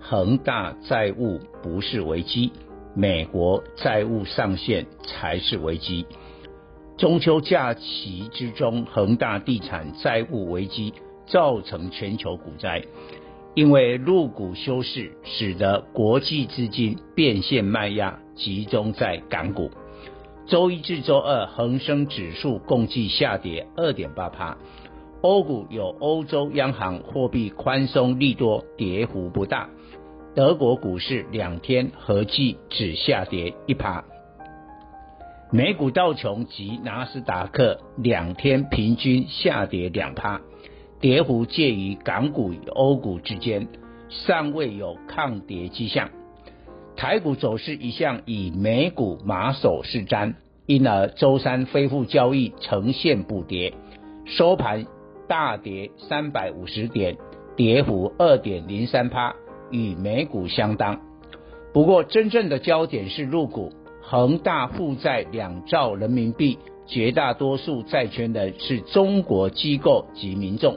恒大债务不是危机，美国债务上限才是危机。中秋假期之中，恒大地产债务危机造成全球股灾，因为陆股休市，使得国际资金变现卖压集中在港股。周一至周二，恒生指数共计下跌二点八趴。欧股有欧洲央行货币宽松利多，跌幅不大。德国股市两天合计只下跌一趴。美股道琼及纳斯达克两天平均下跌两趴，跌幅介于港股与欧股之间，尚未有抗跌迹象。台股走势一向以美股马首是瞻，因而周三恢复交易呈现补跌，收盘。大跌三百五十点，跌幅二点零三趴，与美股相当。不过，真正的焦点是入股，恒大负债两兆人民币，绝大多数债权人是中国机构及民众。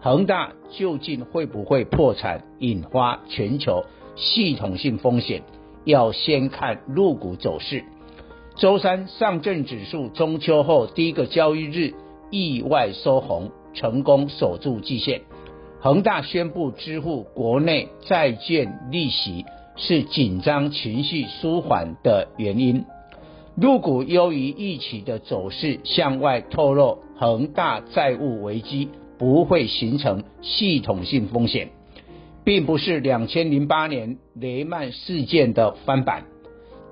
恒大究竟会不会破产，引发全球系统性风险？要先看入股走势。周三上证指数中秋后第一个交易日意外收红。成功守住季线，恒大宣布支付国内债券利息，是紧张情绪舒缓的原因。入股优于预期的走势，向外透露恒大债务危机不会形成系统性风险，并不是两千零八年雷曼事件的翻版。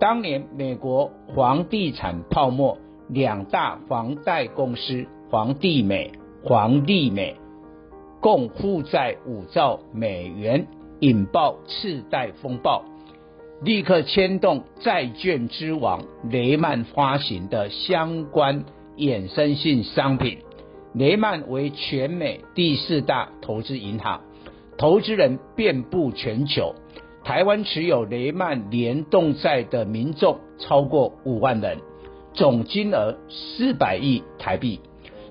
当年美国房地产泡沫，两大房贷公司房地美。房地美共负债五兆美元，引爆次贷风暴，立刻牵动债券之王雷曼发行的相关衍生性商品。雷曼为全美第四大投资银行，投资人遍布全球。台湾持有雷曼联动债的民众超过五万人，总金额四百亿台币。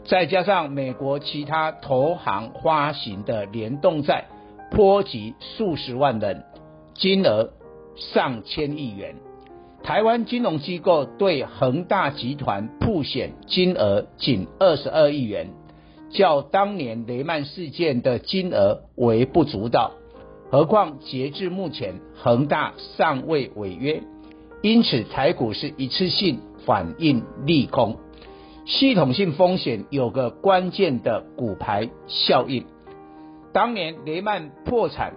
再加上美国其他投行发行的联动债，波及数十万人，金额上千亿元。台湾金融机构对恒大集团曝险金额仅二十二亿元，较当年雷曼事件的金额微不足道。何况截至目前，恒大尚未违约，因此台股是一次性反应利空。系统性风险有个关键的骨牌效应。当年雷曼破产，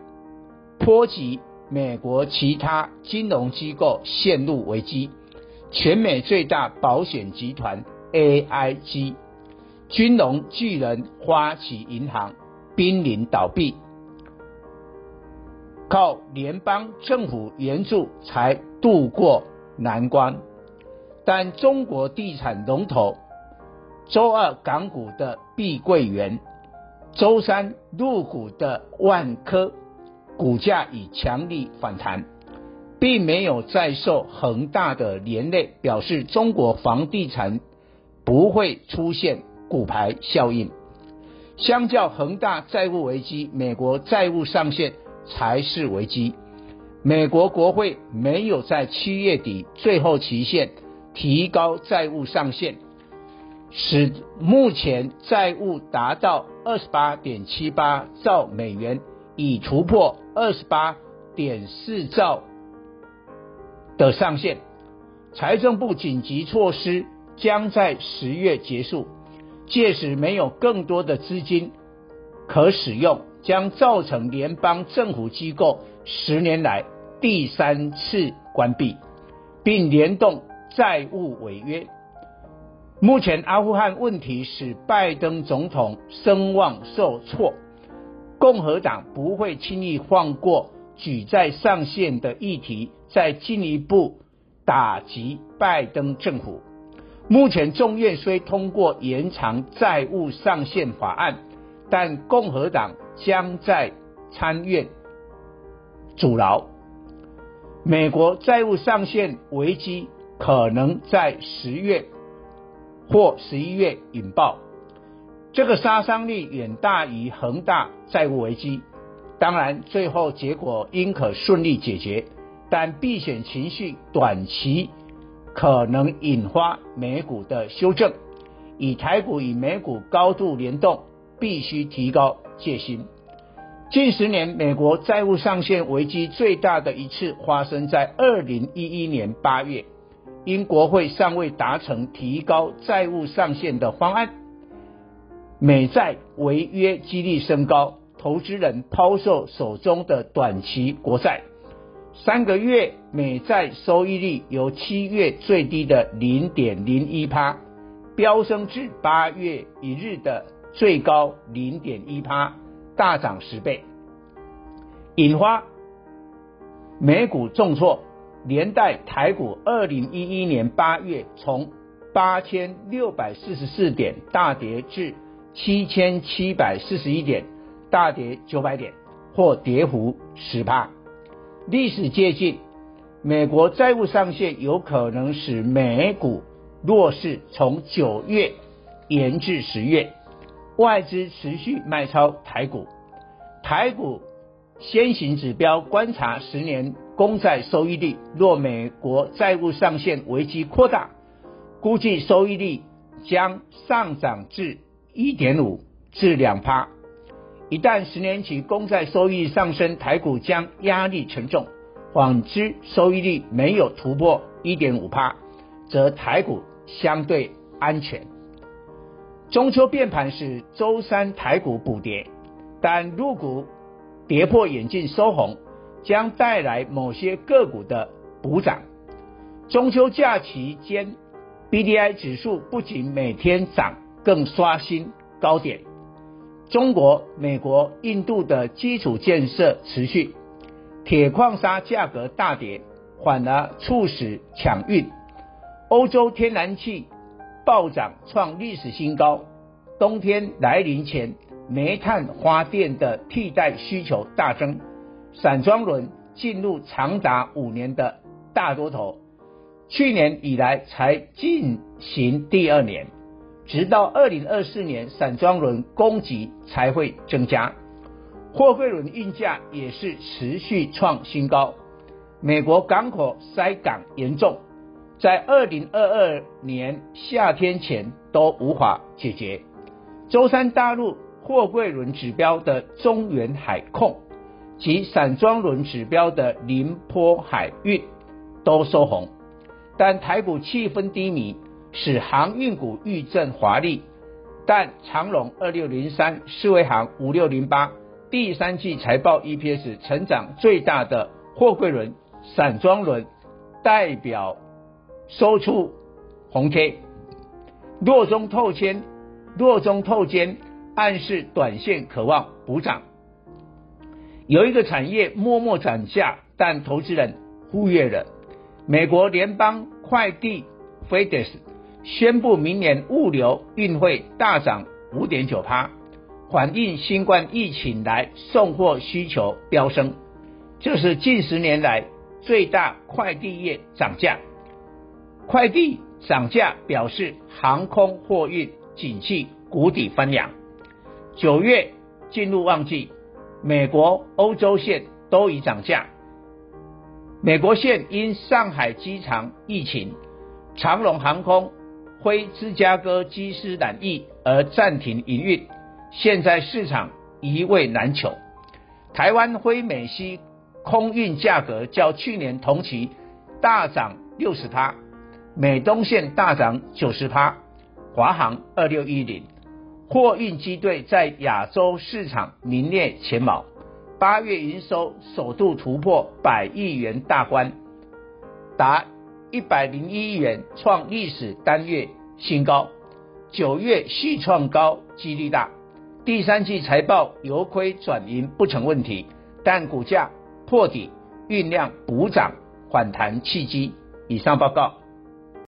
波及美国其他金融机构陷入危机，全美最大保险集团 AIG，金融巨人花旗银行濒临倒闭，靠联邦政府援助才渡过难关。但中国地产龙头。周二港股的碧桂园，周三入股的万科，股价已强力反弹，并没有再受恒大的连累，表示中国房地产不会出现骨牌效应。相较恒大债务危机，美国债务上限才是危机。美国国会没有在七月底最后期限提高债务上限。使目前债务达到二十八点七八兆美元，已突破二十八点四兆的上限。财政部紧急措施将在十月结束，届时没有更多的资金可使用，将造成联邦政府机构十年来第三次关闭，并联动债务违约。目前阿富汗问题使拜登总统声望受挫，共和党不会轻易放过举债上限的议题，再进一步打击拜登政府。目前众院虽通过延长债务上限法案，但共和党将在参院阻挠。美国债务上限危机可能在十月或十一月引爆，这个杀伤力远大于恒大债务危机。当然，最后结果应可顺利解决，但避险情绪短期可能引发美股的修正。以台股与美股高度联动，必须提高戒心。近十年，美国债务上限危机最大的一次发生在二零一一年八月，因国会尚未达成提高债务上限的方案，美债违约几率升高，投资人抛售手中的短期国债，三个月美债收益率由七月最低的零点零一趴，飙升至八月一日的最高零点一趴。大涨十倍，引发美股重挫，连带台股二零一一年八月从八千六百四十四点大跌至七千七百四十一点，大跌九百点，或跌幅十趴。历史接近，美国债务上限有可能使美股弱势从九月延至十月。外资持续卖超台股，台股先行指标观察十年公债收益率，若美国债务上限危机扩大，估计收益率将上涨至一点五至两趴。一旦十年期公债收益率上升，台股将压力沉重；反之，收益率没有突破一点五趴，则台股相对安全。中秋变盘时，周三台股补跌，但陆股跌破眼镜收红，将带来某些个股的补涨。中秋假期间，BDI 指数不仅每天涨，更刷新高点。中国、美国、印度的基础建设持续，铁矿砂价格大跌，反而促使抢运。欧洲天然气暴涨创历史新高，冬天来临前，煤炭发电的替代需求大增，散装轮进入长达五年的大多头，去年以来才进行第二年，直到二零二四年，散装轮供给才会增加，货柜轮运价也是持续创新高，美国港口塞港严重。在二零二二年夏天前都无法解决。舟山大陆货柜轮指标的中远海控及散装轮指标的宁波海运都收红，但台股气氛低迷，使航运股遇震华丽。但长荣二六零三、世卫航五六零八第三季财报 EPS 成长最大的货柜轮、散装轮代表。收出红 K，弱中透坚，弱中透坚暗示短线渴望补涨。有一个产业默默涨价，但投资人忽略了。美国联邦快递 FedEx 宣布明年物流运费大涨五点九趴，反映新冠疫情来送货需求飙升，这是近十年来最大快递业涨价。快递涨价表示航空货运景气谷底翻扬。九月进入旺季，美国、欧洲线都已涨价。美国线因上海机场疫情，长荣航空飞芝加哥机师染疫而暂停营运，现在市场一位难求。台湾飞美西空运价格较去年同期大涨六十趴。美东线大涨九十趴，华航二六一零货运机队在亚洲市场名列前茅，八月营收首度突破百亿元大关，达一百零一亿元，创历史单月新高。九月续创高几率大，第三季财报由亏转盈不成问题，但股价破底酝酿补涨反弹契机。以上报告。